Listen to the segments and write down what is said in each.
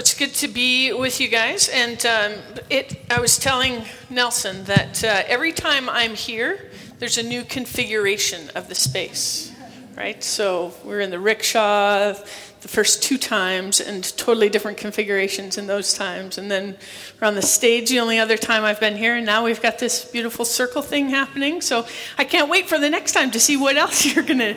it's good to be with you guys. And um, it, I was telling Nelson that uh, every time I'm here, there's a new configuration of the space, right? So we're in the rickshaw the first two times and totally different configurations in those times. And then we're on the stage the only other time I've been here. And now we've got this beautiful circle thing happening. So I can't wait for the next time to see what else you're going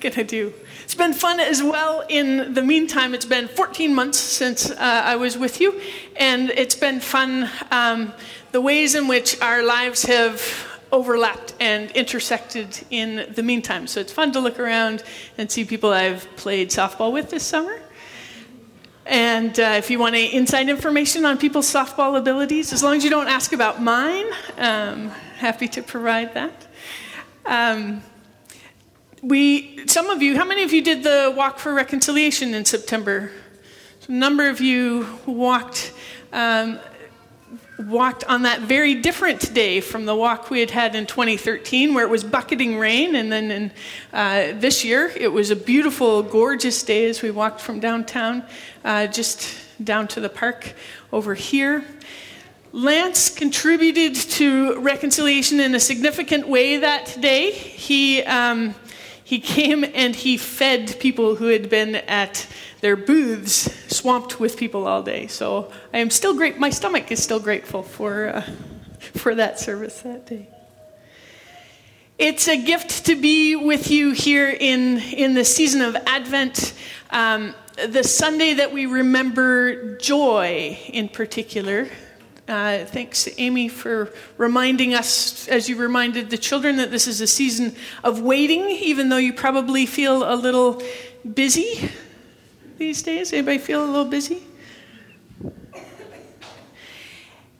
to do. It's been fun as well. In the meantime, it's been 14 months since uh, I was with you, and it's been fun um, the ways in which our lives have overlapped and intersected in the meantime. So it's fun to look around and see people I've played softball with this summer. And uh, if you want any inside information on people's softball abilities, as long as you don't ask about mine, um, happy to provide that. Um, we, some of you, how many of you did the Walk for Reconciliation in September? a number of you walked, um, walked on that very different day from the walk we had had in 2013, where it was bucketing rain, and then in, uh, this year it was a beautiful, gorgeous day as we walked from downtown uh, just down to the park over here. Lance contributed to reconciliation in a significant way that day. He um, he came and he fed people who had been at their booths swamped with people all day. So I am still great. My stomach is still grateful for, uh, for that service that day. It's a gift to be with you here in, in the season of Advent. Um, the Sunday that we remember joy in particular. Uh, thanks, Amy, for reminding us, as you reminded the children, that this is a season of waiting, even though you probably feel a little busy these days. Anybody feel a little busy?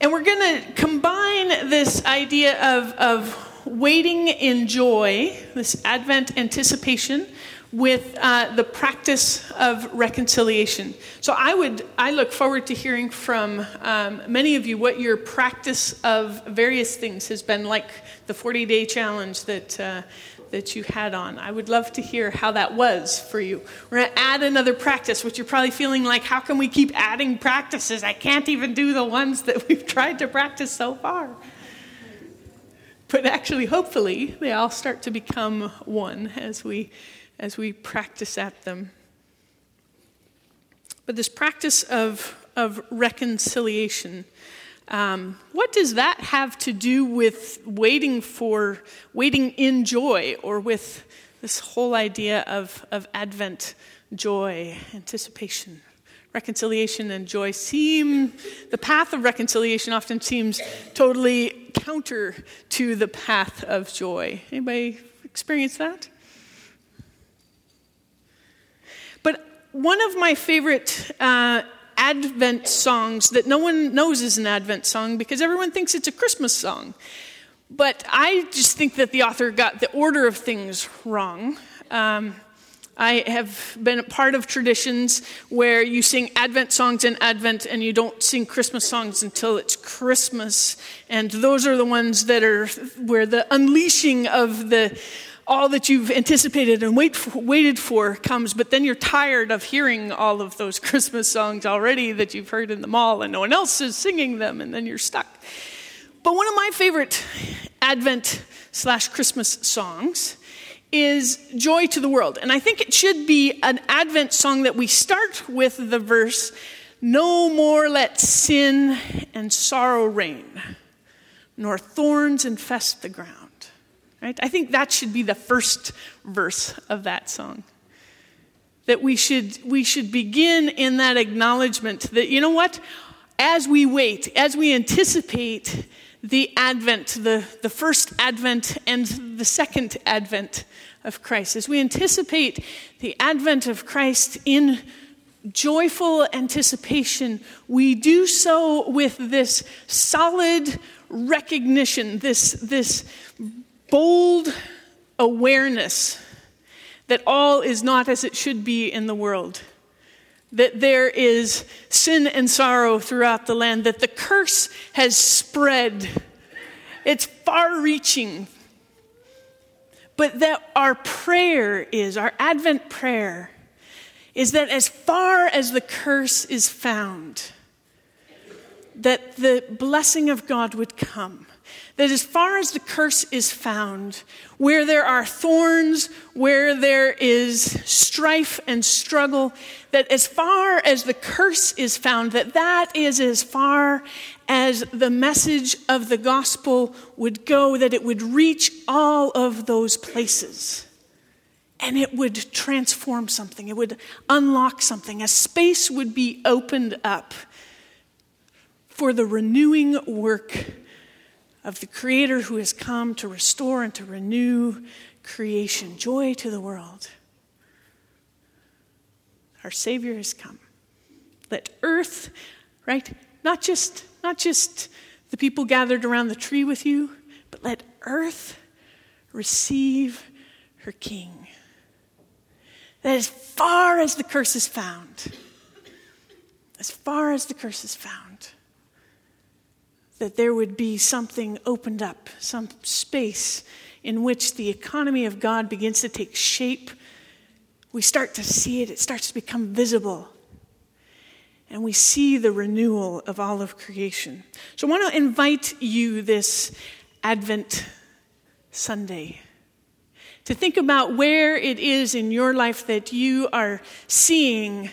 And we're going to combine this idea of, of waiting in joy, this Advent anticipation, with uh, the practice of reconciliation. So I would I look forward to hearing from um, many of you what your practice of various things has been like the 40 day challenge that. Uh, that you had on. I would love to hear how that was for you. We're going to add another practice, which you're probably feeling like, how can we keep adding practices? I can't even do the ones that we've tried to practice so far. But actually, hopefully, they all start to become one as we as we practice at them. But this practice of, of reconciliation, um, what does that have to do with waiting for, waiting in joy, or with this whole idea of, of Advent joy, anticipation? Reconciliation and joy seem, the path of reconciliation often seems totally counter to the path of joy. Anybody experience that? One of my favorite uh, Advent songs that no one knows is an Advent song because everyone thinks it's a Christmas song. But I just think that the author got the order of things wrong. Um, I have been a part of traditions where you sing Advent songs in Advent and you don't sing Christmas songs until it's Christmas. And those are the ones that are where the unleashing of the all that you've anticipated and wait for, waited for comes, but then you're tired of hearing all of those Christmas songs already that you've heard in the mall and no one else is singing them, and then you're stuck. But one of my favorite Advent slash Christmas songs is Joy to the World. And I think it should be an Advent song that we start with the verse, No more let sin and sorrow reign, nor thorns infest the ground. Right? I think that should be the first verse of that song. That we should, we should begin in that acknowledgement that, you know what? As we wait, as we anticipate the advent, the, the first advent and the second advent of Christ, as we anticipate the advent of Christ in joyful anticipation, we do so with this solid recognition, this, this bold awareness that all is not as it should be in the world, that there is sin and sorrow throughout the land, that the curse has spread. It's far reaching. But that our prayer is, our Advent prayer, is that as far as the curse is found, that the blessing of God would come. That as far as the curse is found, where there are thorns, where there is strife and struggle, that as far as the curse is found, that that is as far as the message of the gospel would go, that it would reach all of those places. And it would transform something, it would unlock something. A space would be opened up for the renewing work of the Creator who has come to restore and to renew creation. Joy to the world. Our Savior has come. Let earth, right? Not just, not just the people gathered around the tree with you, but let earth receive her King. That as far as the curse is found, as far as the curse is found, that there would be something opened up, some space in which the economy of God begins to take shape. We start to see it, it starts to become visible. And we see the renewal of all of creation. So I want to invite you this Advent Sunday to think about where it is in your life that you are seeing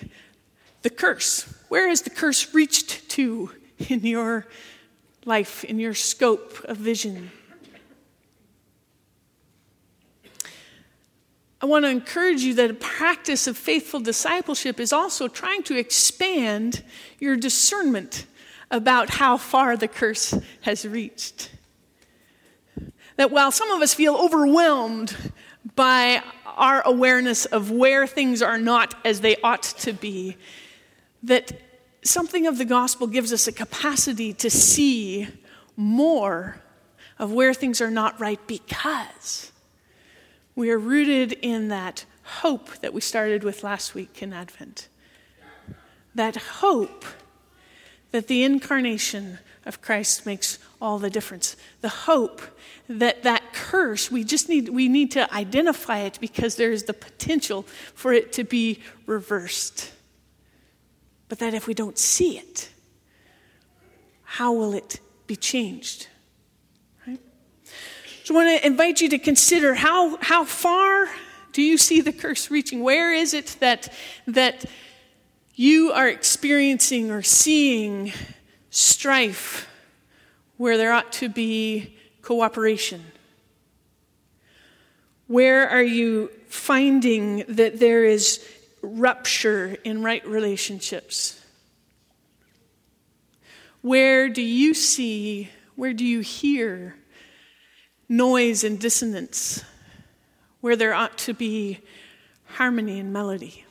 the curse. Where has the curse reached to in your life, in your scope of vision. I want to encourage you that a practice of faithful discipleship is also trying to expand your discernment about how far the curse has reached. That while some of us feel overwhelmed by our awareness of where things are not as they ought to be, that something of the gospel gives us a capacity to see more of where things are not right because we are rooted in that hope that we started with last week in Advent. That hope that the incarnation of Christ makes all the difference. The hope that that curse, we just need, we need to identify it because there is the potential for it to be reversed but that if we don't see it, how will it be changed? Right? So I want to invite you to consider how, how far do you see the curse reaching? Where is it that, that you are experiencing or seeing strife where there ought to be cooperation? Where are you finding that there is rupture in right relationships? Where do you see, where do you hear noise and dissonance? Where there ought to be harmony and melody?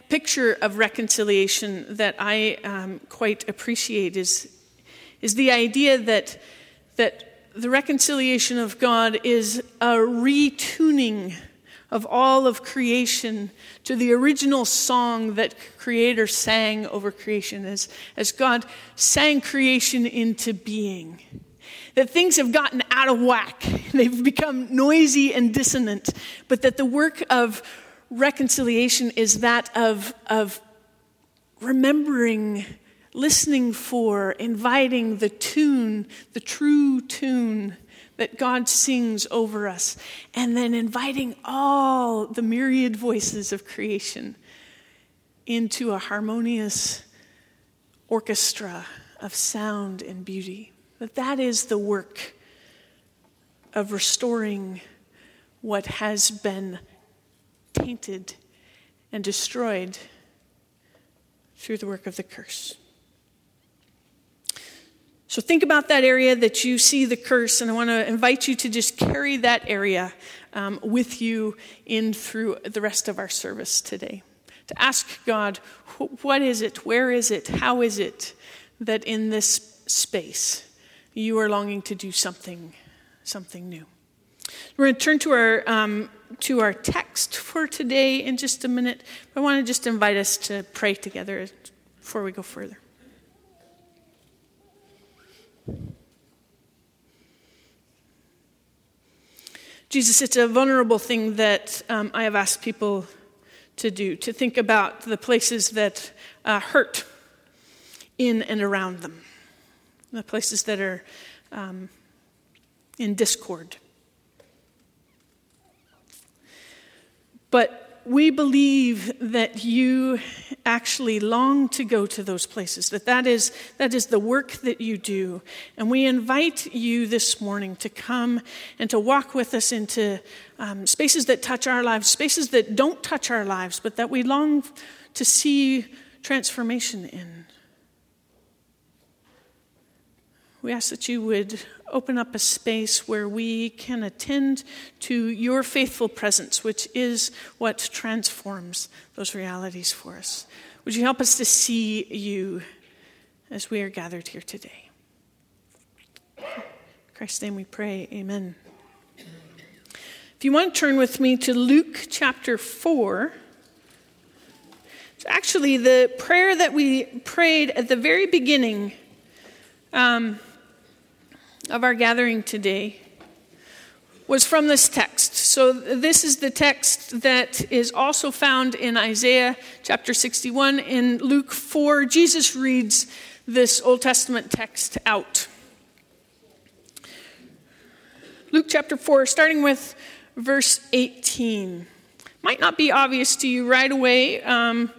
A picture of reconciliation that I um, quite appreciate is, is the idea that, that the reconciliation of God is a retuning of all of creation to the original song that Creator sang over creation as, as God sang creation into being. That things have gotten out of whack, they've become noisy and dissonant, but that the work of reconciliation is that of, of remembering, listening for, inviting the tune, the true tune that God sings over us, and then inviting all the myriad voices of creation into a harmonious orchestra of sound and beauty. That that is the work of restoring what has been tainted and destroyed through the work of the curse. So think about that area that you see the curse, and I want to invite you to just carry that area um, with you in through the rest of our service today. To ask God, what is it? Where is it? How is it that in this space you are longing to do something, something new? We're going to turn to our um, to our text for today in just a minute. But I want to just invite us to pray together before we go further. Jesus, it's a vulnerable thing that um, I have asked people to do, to think about the places that uh, hurt in and around them, the places that are um, in discord. But we believe that you actually long to go to those places, that that is, that is the work that you do. And we invite you this morning to come and to walk with us into um, spaces that touch our lives, spaces that don't touch our lives, but that we long to see transformation in. We ask that you would open up a space where we can attend to your faithful presence, which is what transforms those realities for us. Would you help us to see you as we are gathered here today? In Christ's name we pray. Amen. If you want to turn with me to Luke chapter 4, it's actually the prayer that we prayed at the very beginning. Um, of our gathering today was from this text. So, this is the text that is also found in Isaiah chapter 61. In Luke 4, Jesus reads this Old Testament text out. Luke chapter 4, starting with verse 18. Might not be obvious to you right away um,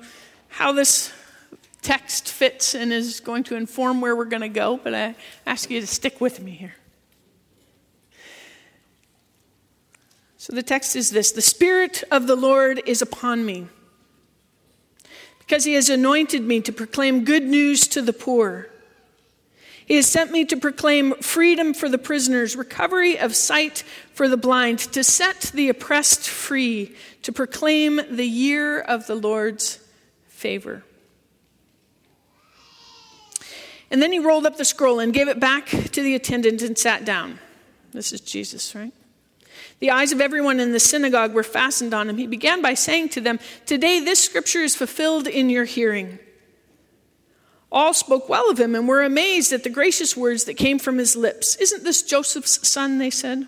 how this text fits and is going to inform where we're going to go, but I ask you to stick with me here. So the text is this The Spirit of the Lord is upon me, because he has anointed me to proclaim good news to the poor. He has sent me to proclaim freedom for the prisoners, recovery of sight for the blind, to set the oppressed free, to proclaim the year of the Lord's favor. And then he rolled up the scroll and gave it back to the attendant and sat down. This is Jesus, right? The eyes of everyone in the synagogue were fastened on him. He began by saying to them, Today this scripture is fulfilled in your hearing. All spoke well of him and were amazed at the gracious words that came from his lips. Isn't this Joseph's son? They said.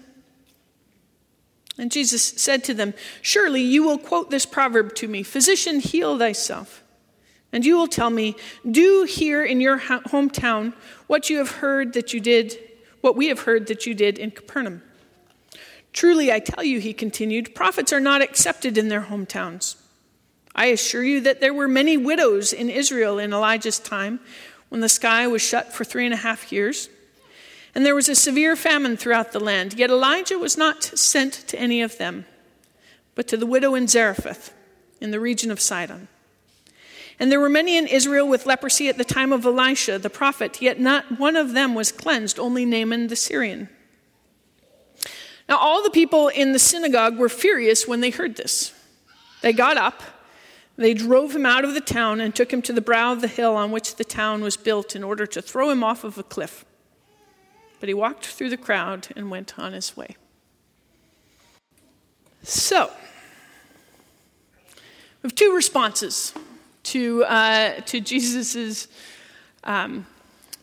And Jesus said to them, Surely you will quote this proverb to me Physician, heal thyself. And you will tell me, Do here in your hometown what you have heard that you did, what we have heard that you did in Capernaum. Truly, I tell you, he continued, prophets are not accepted in their hometowns. I assure you that there were many widows in Israel in Elijah's time when the sky was shut for three and a half years. And there was a severe famine throughout the land. Yet Elijah was not sent to any of them, but to the widow in Zarephath in the region of Sidon. And there were many in Israel with leprosy at the time of Elisha the prophet, yet not one of them was cleansed, only Naaman the Syrian. Now, all the people in the synagogue were furious when they heard this. They got up, they drove him out of the town, and took him to the brow of the hill on which the town was built in order to throw him off of a cliff. But he walked through the crowd and went on his way. So, we have two responses to, uh, to Jesus' um,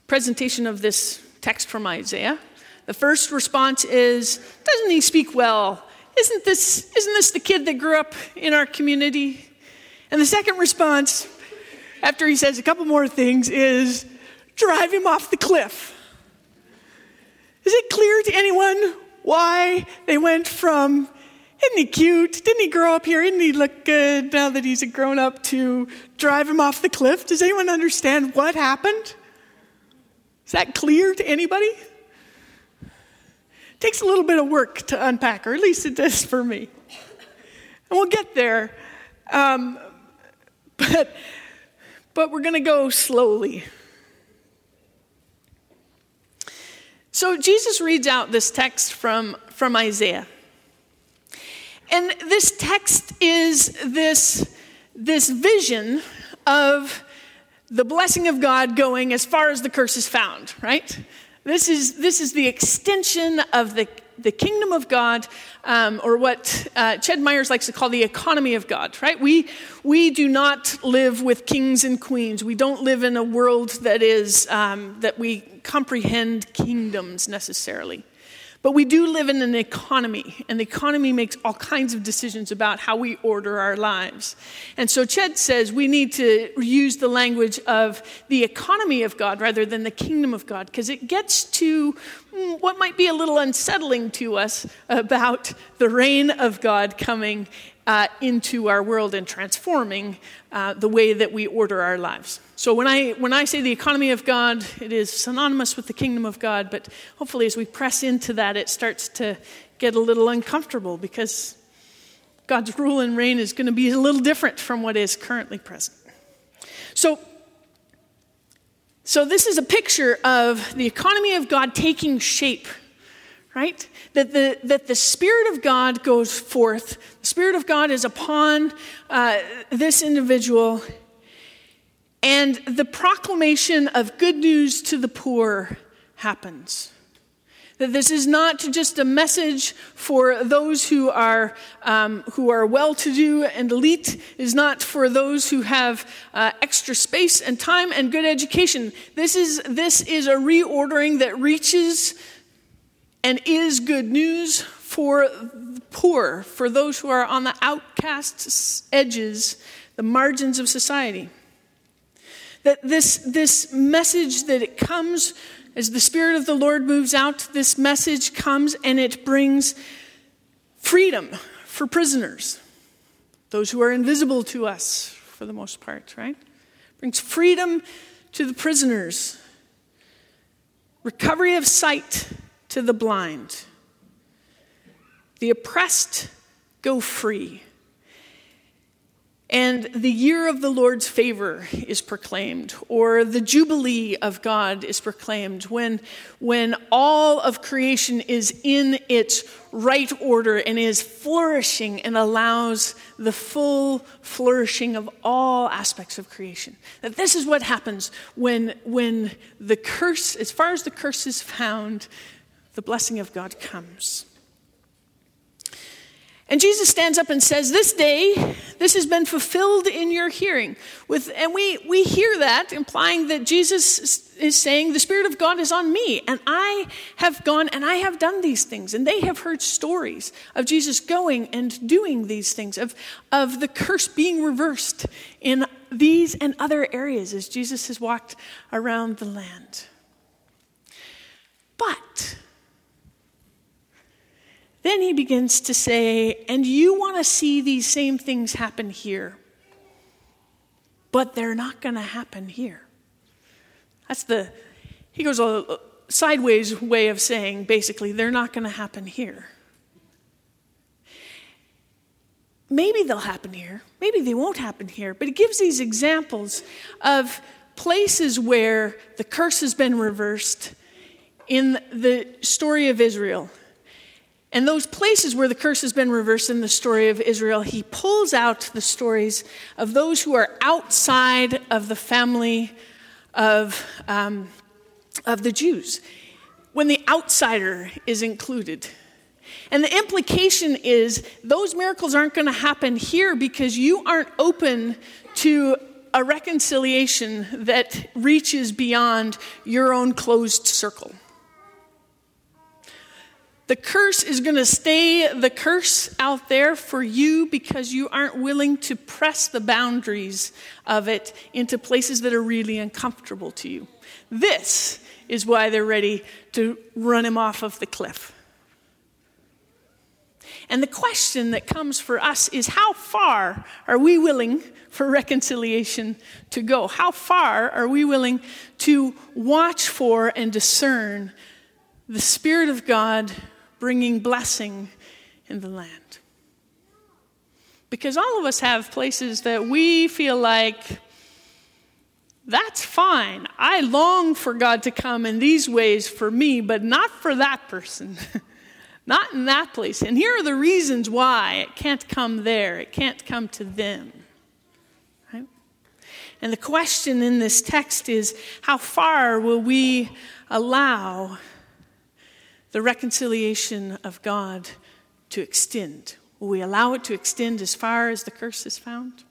presentation of this text from Isaiah. The first response is, doesn't he speak well? Isn't this, isn't this the kid that grew up in our community? And the second response, after he says a couple more things, is drive him off the cliff. Is it clear to anyone why they went from isn't he cute? Didn't he grow up here? Didn't he look good now that he's a grown up to drive him off the cliff? Does anyone understand what happened? Is that clear to anybody? It takes a little bit of work to unpack, or at least it does for me. And we'll get there. Um, but, but we're going to go slowly. So Jesus reads out this text from, from Isaiah. And this text is this, this vision of the blessing of God going as far as the curse is found, right? This is, this is the extension of the, the kingdom of God, um, or what uh, Ched Myers likes to call the economy of God, right? We, we do not live with kings and queens. We don't live in a world that is, um, that we comprehend kingdoms necessarily. But we do live in an economy, and the economy makes all kinds of decisions about how we order our lives. And so Ched says we need to use the language of the economy of God rather than the kingdom of God, because it gets to mm, what might be a little unsettling to us about the reign of God coming uh, into our world and transforming uh, the way that we order our lives. So when I, when I say the economy of God, it is synonymous with the kingdom of God, but hopefully as we press into that, it starts to get a little uncomfortable because God's rule and reign is going to be a little different from what is currently present. So, so this is a picture of the economy of God taking shape, right? That the, that the Spirit of God goes forth. The Spirit of God is upon uh, this individual and the proclamation of good news to the poor happens. That this is not just a message for those who are, um, who are well to do and elite, it is not for those who have uh, extra space and time and good education. This is, this is a reordering that reaches and is good news for the poor, for those who are on the outcast edges, the margins of society. That this, this message that it comes as the Spirit of the Lord moves out, this message comes and it brings freedom for prisoners, those who are invisible to us for the most part, right? Brings freedom to the prisoners, recovery of sight to the blind. The oppressed go free. And the year of the Lord's favor is proclaimed, or the Jubilee of God is proclaimed, when, when all of creation is in its right order and is flourishing and allows the full flourishing of all aspects of creation. That this is what happens when, when the curse, as far as the curse is found, the blessing of God comes. And Jesus stands up and says, This day, this has been fulfilled in your hearing. With, and we, we hear that, implying that Jesus is saying, The Spirit of God is on me, and I have gone and I have done these things. And they have heard stories of Jesus going and doing these things, of, of the curse being reversed in these and other areas as Jesus has walked around the land. But then he begins to say, and you want to see these same things happen here, but they're not going to happen here. That's the, he goes a sideways way of saying basically, they're not going to happen here. Maybe they'll happen here, maybe they won't happen here, but it gives these examples of places where the curse has been reversed in the story of Israel and those places where the curse has been reversed in the story of Israel, he pulls out the stories of those who are outside of the family of, um, of the Jews, when the outsider is included. And the implication is those miracles aren't going to happen here because you aren't open to a reconciliation that reaches beyond your own closed circle. The curse is going to stay the curse out there for you because you aren't willing to press the boundaries of it into places that are really uncomfortable to you. This is why they're ready to run him off of the cliff. And the question that comes for us is how far are we willing for reconciliation to go? How far are we willing to watch for and discern the Spirit of God bringing blessing in the land. Because all of us have places that we feel like, that's fine. I long for God to come in these ways for me, but not for that person. not in that place. And here are the reasons why it can't come there, it can't come to them. And the question in this text is how far will we allow the reconciliation of God to extend? Will we allow it to extend as far as the curse is found?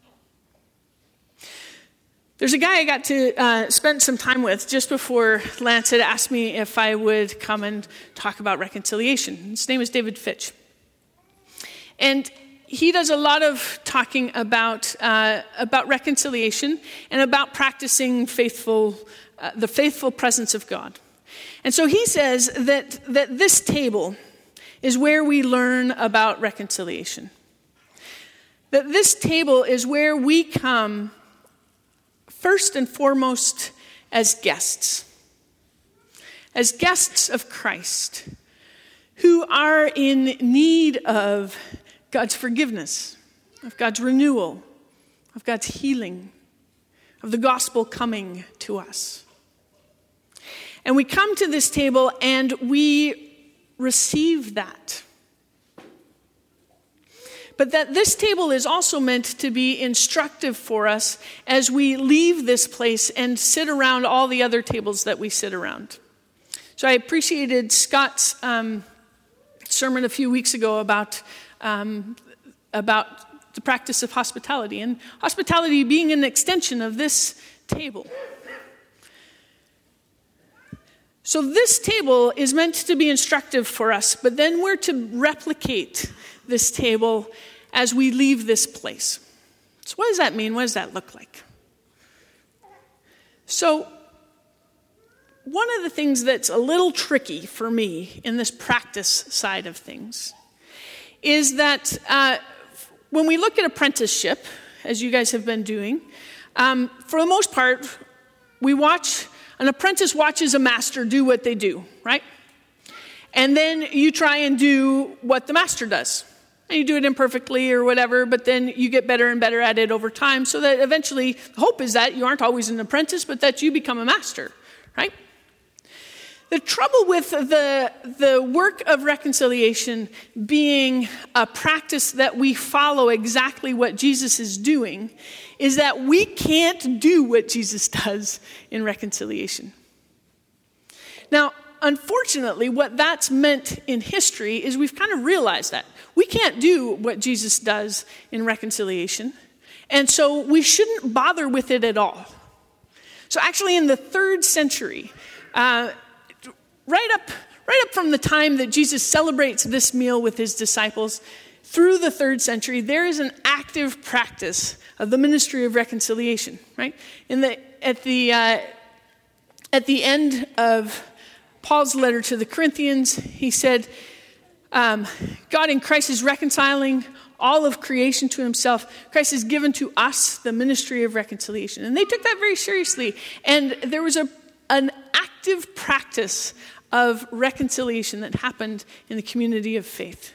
There's a guy I got to uh, spend some time with just before Lance had asked me if I would come and talk about reconciliation. His name is David Fitch. And he does a lot of talking about, uh, about reconciliation and about practicing faithful, uh, the faithful presence of God. And so he says that, that this table is where we learn about reconciliation. That this table is where we come first and foremost as guests, as guests of Christ, who are in need of God's forgiveness, of God's renewal, of God's healing, of the gospel coming to us. And we come to this table and we receive that. But that this table is also meant to be instructive for us as we leave this place and sit around all the other tables that we sit around. So I appreciated Scott's um, sermon a few weeks ago about um, about the practice of hospitality, and hospitality being an extension of this table. So, this table is meant to be instructive for us, but then we're to replicate this table as we leave this place. So, what does that mean? What does that look like? So, one of the things that's a little tricky for me in this practice side of things is that uh, when we look at apprenticeship, as you guys have been doing, um, for the most part, we watch, an apprentice watches a master do what they do, right? And then you try and do what the master does. And you do it imperfectly or whatever, but then you get better and better at it over time so that eventually, the hope is that you aren't always an apprentice, but that you become a master, right? The trouble with the, the work of reconciliation being a practice that we follow exactly what Jesus is doing is that we can't do what Jesus does in reconciliation. Now, unfortunately, what that's meant in history is we've kind of realized that. We can't do what Jesus does in reconciliation, and so we shouldn't bother with it at all. So, actually, in the third century, uh, right up, right up from the time that Jesus celebrates this meal with his disciples through the third century, there is an active practice of the ministry of reconciliation, right? In the, at, the, uh, at the end of Paul's letter to the Corinthians, he said, um, God in Christ is reconciling all of creation to himself. Christ has given to us the ministry of reconciliation. And they took that very seriously. And there was a, an active practice of reconciliation that happened in the community of faith.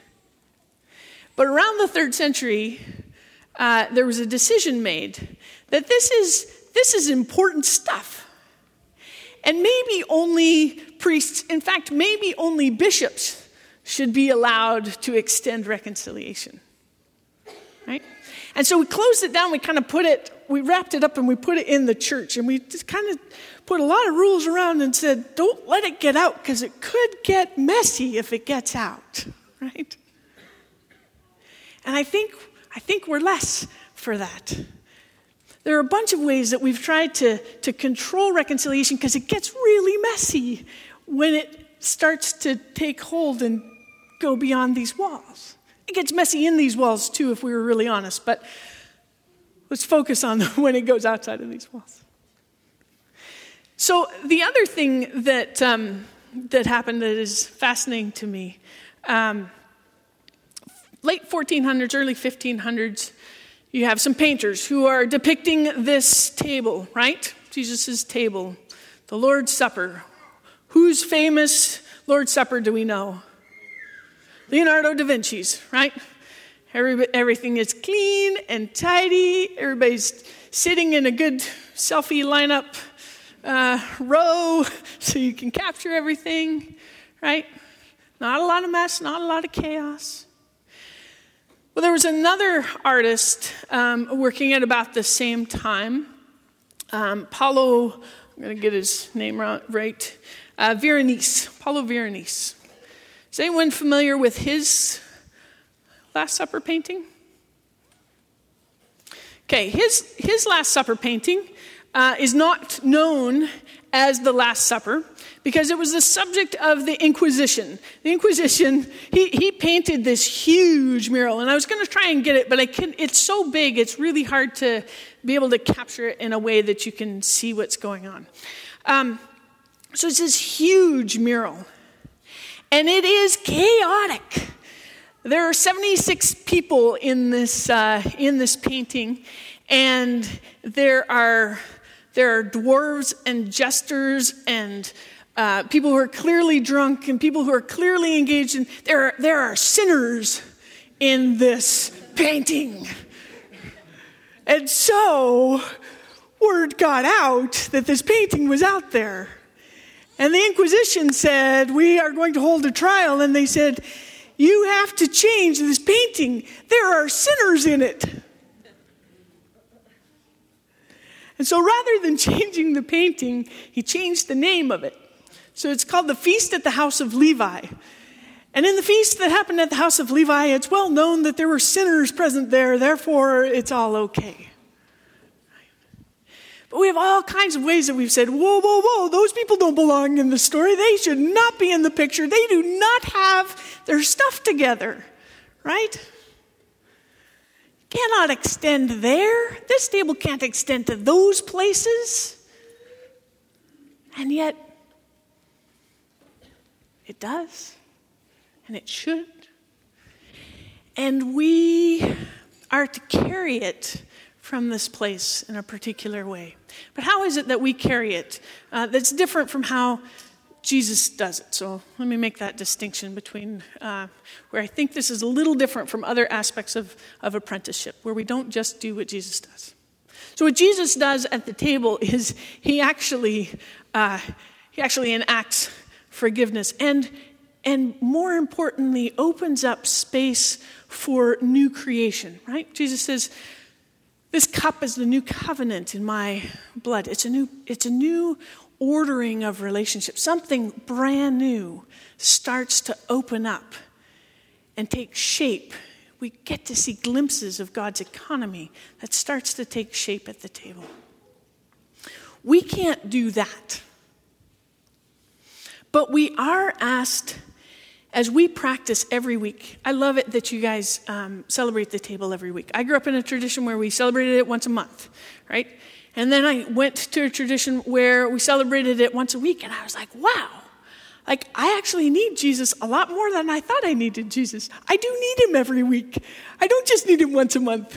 But around the third century, uh, there was a decision made that this is, this is important stuff. And maybe only priests, in fact, maybe only bishops should be allowed to extend reconciliation. Right? And so we closed it down, we kind of put it, we wrapped it up and we put it in the church. And we just kind of put a lot of rules around and said, don't let it get out because it could get messy if it gets out, right? And I think, I think we're less for that. There are a bunch of ways that we've tried to, to control reconciliation because it gets really messy when it starts to take hold and go beyond these walls. It gets messy in these walls too, if we were really honest, but let's focus on when it goes outside of these walls. So, the other thing that, um, that happened that is fascinating to me um, late 1400s, early 1500s, you have some painters who are depicting this table, right? Jesus' table, the Lord's Supper. Whose famous Lord's Supper do we know? Leonardo da Vinci's, right? Every, everything is clean and tidy. Everybody's sitting in a good selfie lineup uh, row so you can capture everything, right? Not a lot of mess, not a lot of chaos. Well, there was another artist um, working at about the same time. Um, Paolo, I'm going to get his name right, uh, Veronese, Paolo Veronese. Is anyone familiar with his Last Supper painting? Okay, his, his Last Supper painting uh, is not known as the Last Supper because it was the subject of the Inquisition. The Inquisition, he, he painted this huge mural, and I was going to try and get it, but I can, it's so big, it's really hard to be able to capture it in a way that you can see what's going on. Um, so it's this huge mural, and it is chaotic. There are 76 people in this, uh, in this painting, and there are, there are dwarves and jesters and uh, people who are clearly drunk and people who are clearly engaged in. There are, there are sinners in this painting. And so, word got out that this painting was out there. And the Inquisition said, We are going to hold a trial. And they said, You have to change this painting. There are sinners in it. And so rather than changing the painting, he changed the name of it. So it's called the Feast at the House of Levi. And in the feast that happened at the house of Levi, it's well known that there were sinners present there, therefore it's all okay. But we have all kinds of ways that we've said, whoa, whoa, whoa, those people don't belong in the story. They should not be in the picture. They do not have their stuff together, right? Cannot extend there. This table can't extend to those places. And yet, it does. And it should. And we are to carry it from this place in a particular way. But how is it that we carry it uh, that's different from how Jesus does it? So let me make that distinction between uh, where I think this is a little different from other aspects of, of apprenticeship, where we don't just do what Jesus does. So what Jesus does at the table is he actually uh, he actually enacts forgiveness and and more importantly opens up space for new creation right jesus says this cup is the new covenant in my blood. It's a new, it's a new ordering of relationships. Something brand new starts to open up and take shape. We get to see glimpses of God's economy that starts to take shape at the table. We can't do that. But we are asked as we practice every week, I love it that you guys um, celebrate the table every week. I grew up in a tradition where we celebrated it once a month, right? And then I went to a tradition where we celebrated it once a week, and I was like, wow, like I actually need Jesus a lot more than I thought I needed Jesus. I do need him every week, I don't just need him once a month.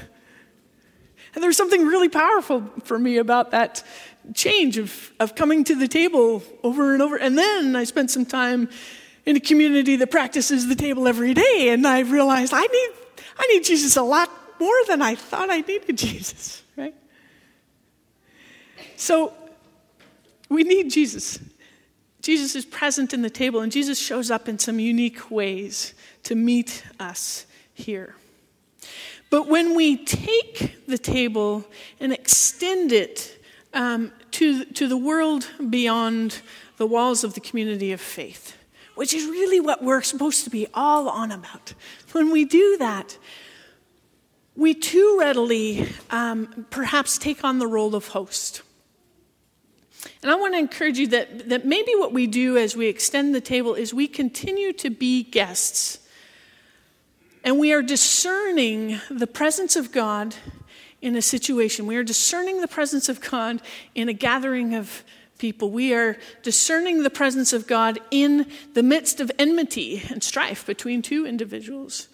And there's something really powerful for me about that change of, of coming to the table over and over. And then I spent some time in a community that practices the table every day, and I realized I need, I need Jesus a lot more than I thought I needed Jesus, right? So we need Jesus. Jesus is present in the table, and Jesus shows up in some unique ways to meet us here. But when we take the table and extend it um, to, to the world beyond the walls of the community of faith, which is really what we're supposed to be all on about. When we do that, we too readily um, perhaps take on the role of host. And I want to encourage you that, that maybe what we do as we extend the table is we continue to be guests. And we are discerning the presence of God in a situation. We are discerning the presence of God in a gathering of people. We are discerning the presence of God in the midst of enmity and strife between two individuals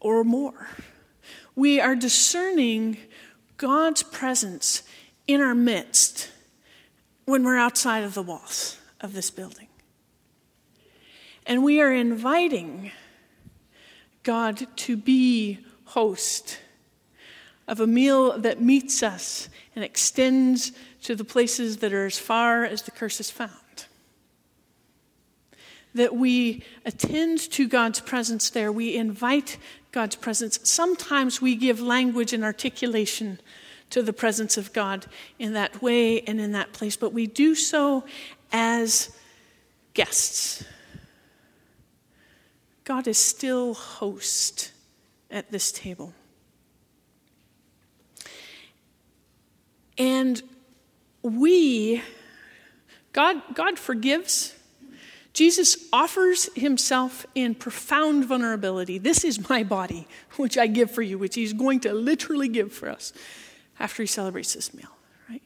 or more. We are discerning God's presence in our midst when we're outside of the walls of this building. And we are inviting God to be host of a meal that meets us and extends to the places that are as far as the curse is found. That we attend to God's presence there, we invite God's presence. Sometimes we give language and articulation to the presence of God in that way and in that place, but we do so as guests. God is still host at this table. And we, God, God forgives. Jesus offers himself in profound vulnerability. This is my body, which I give for you, which he's going to literally give for us after he celebrates this meal, right?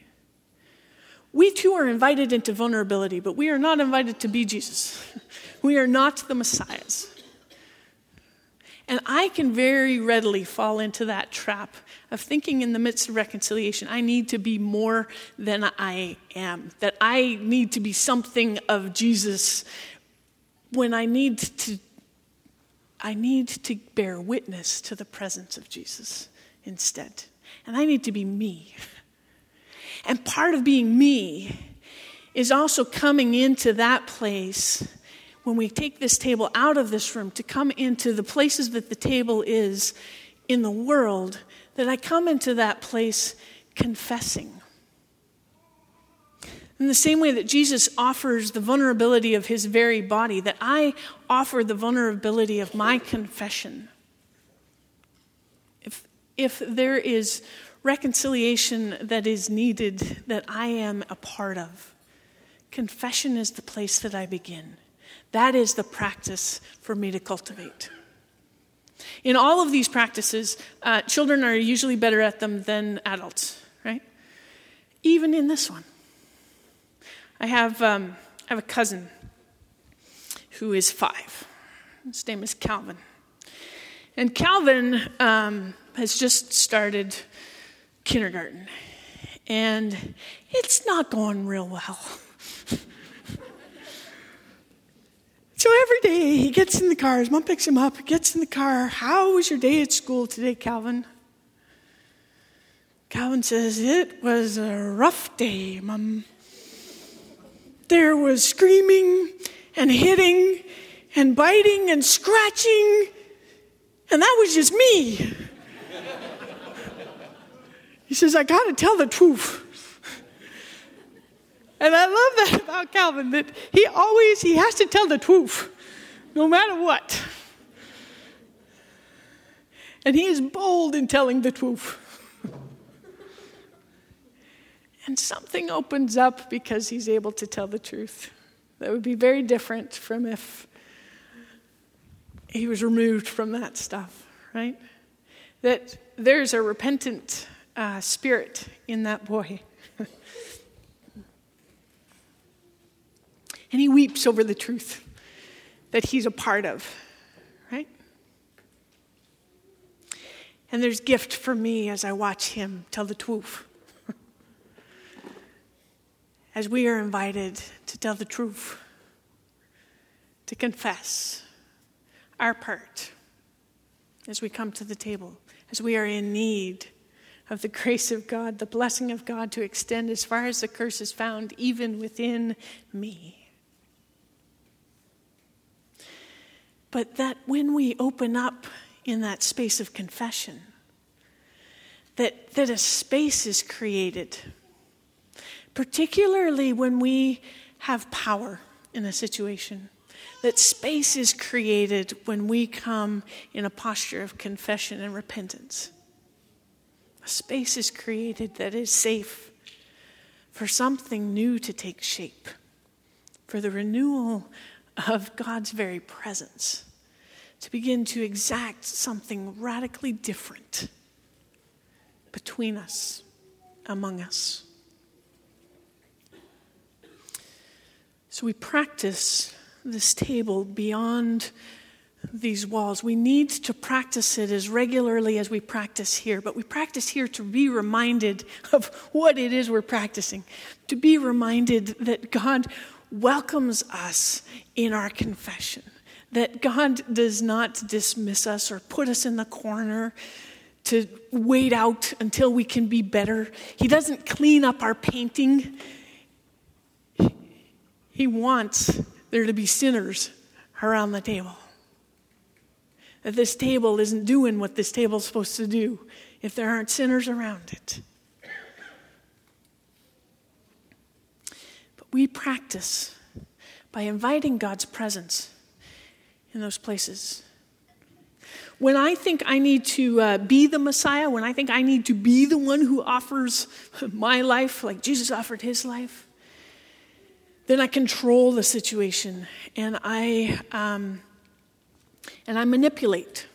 We too are invited into vulnerability, but we are not invited to be Jesus. We are not the Messiahs. And I can very readily fall into that trap of thinking in the midst of reconciliation, I need to be more than I am, that I need to be something of Jesus when I need to I need to bear witness to the presence of Jesus instead. And I need to be me. And part of being me is also coming into that place when we take this table out of this room to come into the places that the table is in the world, that I come into that place confessing. In the same way that Jesus offers the vulnerability of his very body, that I offer the vulnerability of my confession. If, if there is reconciliation that is needed that I am a part of, confession is the place that I begin. That is the practice for me to cultivate. In all of these practices, uh, children are usually better at them than adults, right? Even in this one. I have, um, I have a cousin who is five. His name is Calvin. And Calvin um, has just started kindergarten. And it's not going real well. So every day he gets in the car, his mom picks him up, gets in the car. How was your day at school today, Calvin? Calvin says, It was a rough day, Mom. There was screaming and hitting and biting and scratching, and that was just me. he says, I got to tell the truth. And I love that about Calvin that he always he has to tell the truth no matter what. And he is bold in telling the truth. and something opens up because he's able to tell the truth. That would be very different from if he was removed from that stuff, right? That there's a repentant uh, spirit in that boy. And he weeps over the truth that he's a part of, right? And there's gift for me as I watch him tell the truth. as we are invited to tell the truth, to confess our part as we come to the table, as we are in need of the grace of God, the blessing of God to extend as far as the curse is found, even within me. But that when we open up in that space of confession, that, that a space is created, particularly when we have power in a situation. That space is created when we come in a posture of confession and repentance. A space is created that is safe for something new to take shape, for the renewal of God's very presence to begin to exact something radically different between us, among us. So we practice this table beyond these walls. We need to practice it as regularly as we practice here, but we practice here to be reminded of what it is we're practicing, to be reminded that God welcomes us in our confession. That God does not dismiss us or put us in the corner to wait out until we can be better. He doesn't clean up our painting. He wants there to be sinners around the table. That this table isn't doing what this table is supposed to do if there aren't sinners around it. We practice by inviting God's presence in those places. when I think I need to uh, be the Messiah, when I think I need to be the one who offers my life like Jesus offered his life, then I control the situation and I, um, and I manipulate.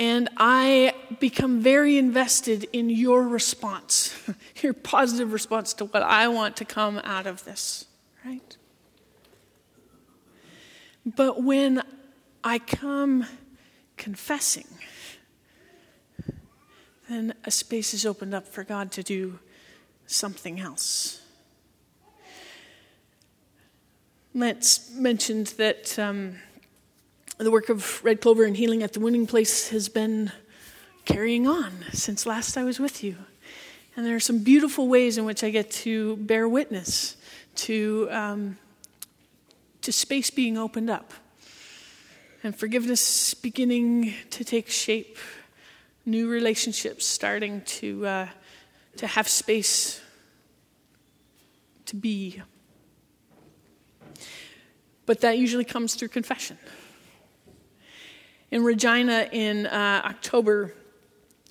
And I become very invested in your response, your positive response to what I want to come out of this, right? But when I come confessing, then a space is opened up for God to do something else. Let's mentioned that um, the work of Red Clover and Healing at the Wounding Place has been carrying on since last I was with you. And there are some beautiful ways in which I get to bear witness to, um, to space being opened up and forgiveness beginning to take shape, new relationships starting to, uh, to have space to be. But that usually comes through confession. In Regina in uh, October,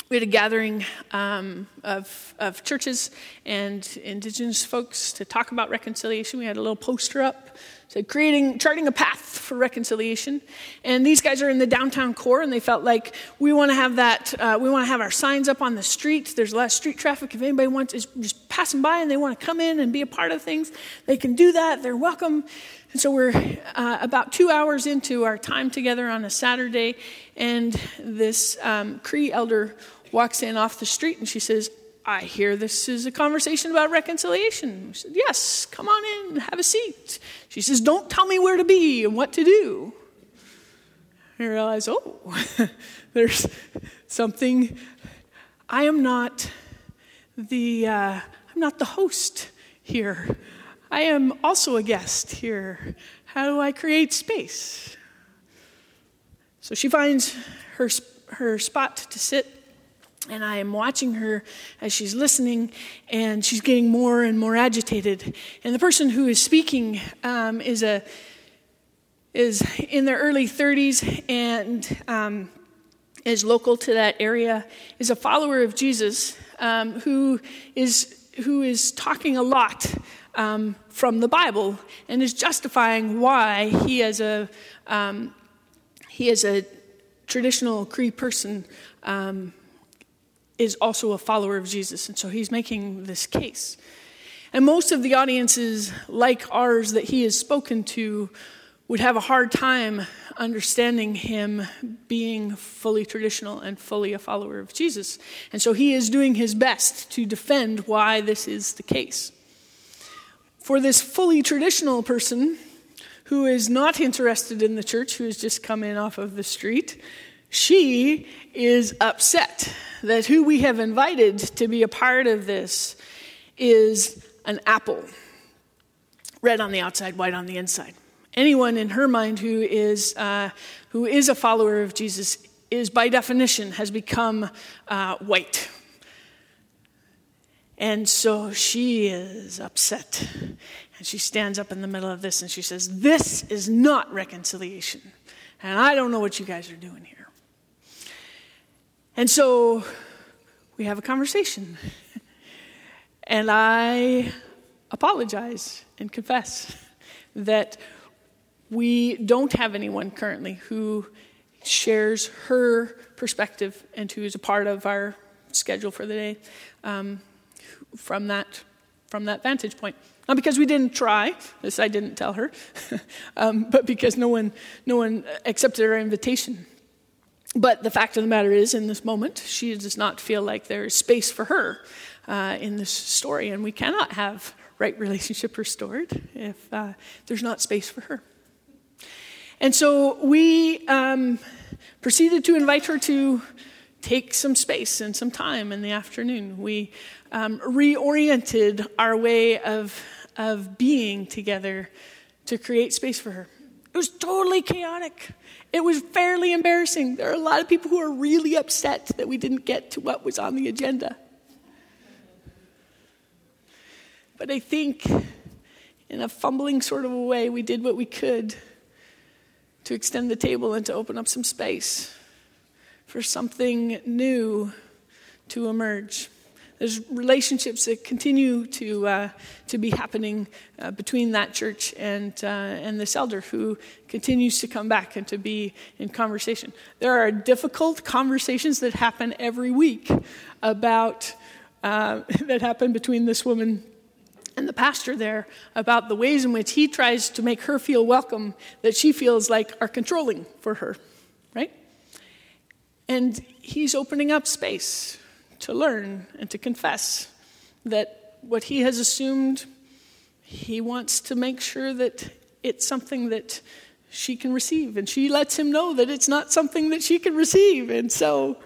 we had a gathering um, of, of churches and indigenous folks to talk about reconciliation. We had a little poster up so creating, charting a path for reconciliation. And these guys are in the downtown core, and they felt like we want to have that. Uh, we want to have our signs up on the street. There's a lot of street traffic. If anybody wants is just passing by and they want to come in and be a part of things, they can do that. They're welcome. And so we're uh, about two hours into our time together on a Saturday, and this um, Cree elder walks in off the street, and she says, I hear this is a conversation about reconciliation. We said, Yes, come on in, have a seat. She says, Don't tell me where to be and what to do. I realize, oh, there's something. I am not the uh, I'm not the host here. I am also a guest here. How do I create space? So she finds her her spot to sit and I am watching her as she's listening, and she's getting more and more agitated. And the person who is speaking um, is a is in their early 30s and um, is local to that area. Is a follower of Jesus um, who is who is talking a lot um, from the Bible and is justifying why he as a um, he as a traditional Cree person um, is also a follower of Jesus. And so he's making this case. And most of the audiences, like ours, that he has spoken to, would have a hard time understanding him being fully traditional and fully a follower of Jesus. And so he is doing his best to defend why this is the case. For this fully traditional person who is not interested in the church, who has just come in off of the street, she is upset that who we have invited to be a part of this is an apple, red on the outside, white on the inside. Anyone in her mind who is, uh, who is a follower of Jesus is, by definition, has become uh, white. And so she is upset. And she stands up in the middle of this and she says, This is not reconciliation. And I don't know what you guys are doing here. And so we have a conversation. and I apologize and confess that we don't have anyone currently who shares her perspective and who is a part of our schedule for the day um, from that from that vantage point. Not because we didn't try, this I didn't tell her, um, but because no one no one accepted our invitation. But the fact of the matter is, in this moment, she does not feel like there is space for her uh, in this story, and we cannot have right relationship restored if uh, there's not space for her. And so we um, proceeded to invite her to take some space and some time in the afternoon. We um, reoriented our way of, of being together to create space for her. It was totally chaotic. It was fairly embarrassing. There are a lot of people who are really upset that we didn't get to what was on the agenda. But I think, in a fumbling sort of a way, we did what we could to extend the table and to open up some space for something new to emerge. There's relationships that continue to, uh, to be happening uh, between that church and, uh, and this elder who continues to come back and to be in conversation. There are difficult conversations that happen every week about, uh, that happen between this woman and the pastor there about the ways in which he tries to make her feel welcome that she feels like are controlling for her, right? And he's opening up space to learn and to confess that what he has assumed, he wants to make sure that it's something that she can receive. And she lets him know that it's not something that she can receive. And so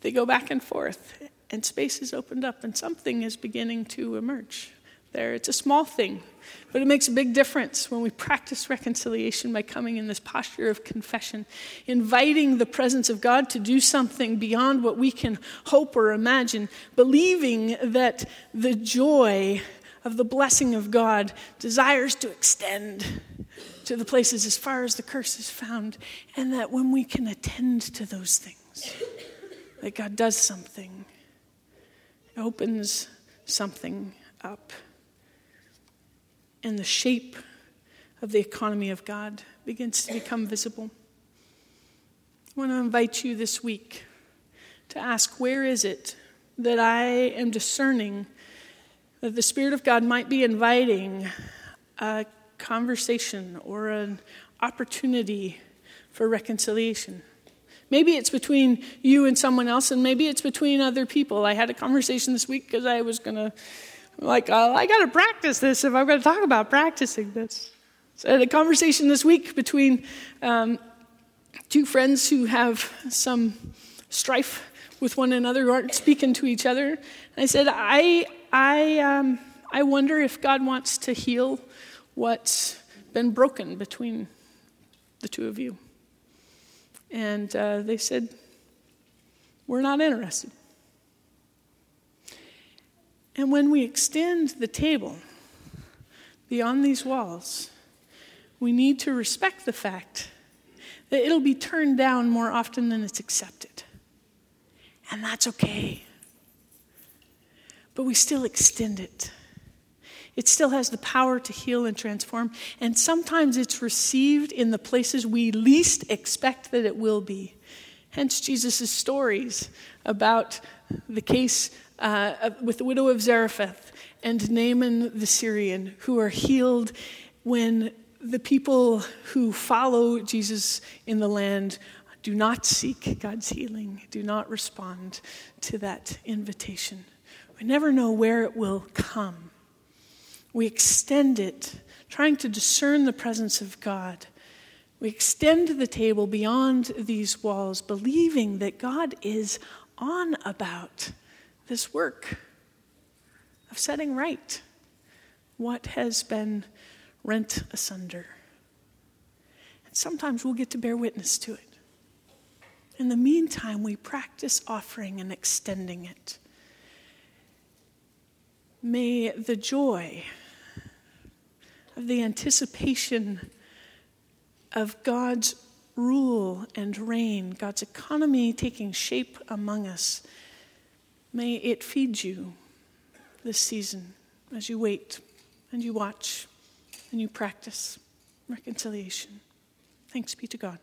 they go back and forth, and space is opened up, and something is beginning to emerge there. It's a small thing, but it makes a big difference when we practice reconciliation by coming in this posture of confession, inviting the presence of God to do something beyond what we can hope or imagine, believing that the joy of the blessing of God desires to extend to the places as far as the curse is found, and that when we can attend to those things, that God does something, opens something up and the shape of the economy of God begins to become visible. I want to invite you this week to ask where is it that I am discerning that the Spirit of God might be inviting a conversation or an opportunity for reconciliation. Maybe it's between you and someone else, and maybe it's between other people. I had a conversation this week because I was going to like, uh, I got to practice this if I'm going to talk about practicing this. So I had a conversation this week between um, two friends who have some strife with one another, who aren't speaking to each other. And I said, I, I, um, I wonder if God wants to heal what's been broken between the two of you. And uh, they said, We're not interested. And when we extend the table beyond these walls, we need to respect the fact that it'll be turned down more often than it's accepted. And that's okay. But we still extend it. It still has the power to heal and transform. And sometimes it's received in the places we least expect that it will be. Hence, Jesus' stories about the case uh, with the widow of Zarephath and Naaman the Syrian, who are healed when the people who follow Jesus in the land do not seek God's healing, do not respond to that invitation. We never know where it will come. We extend it, trying to discern the presence of God. We extend the table beyond these walls, believing that God is on about this work of setting right what has been rent asunder. And sometimes we'll get to bear witness to it. In the meantime, we practice offering and extending it. May the joy of the anticipation of God's rule and reign, God's economy taking shape among us, May it feed you this season as you wait and you watch and you practice reconciliation. Thanks be to God.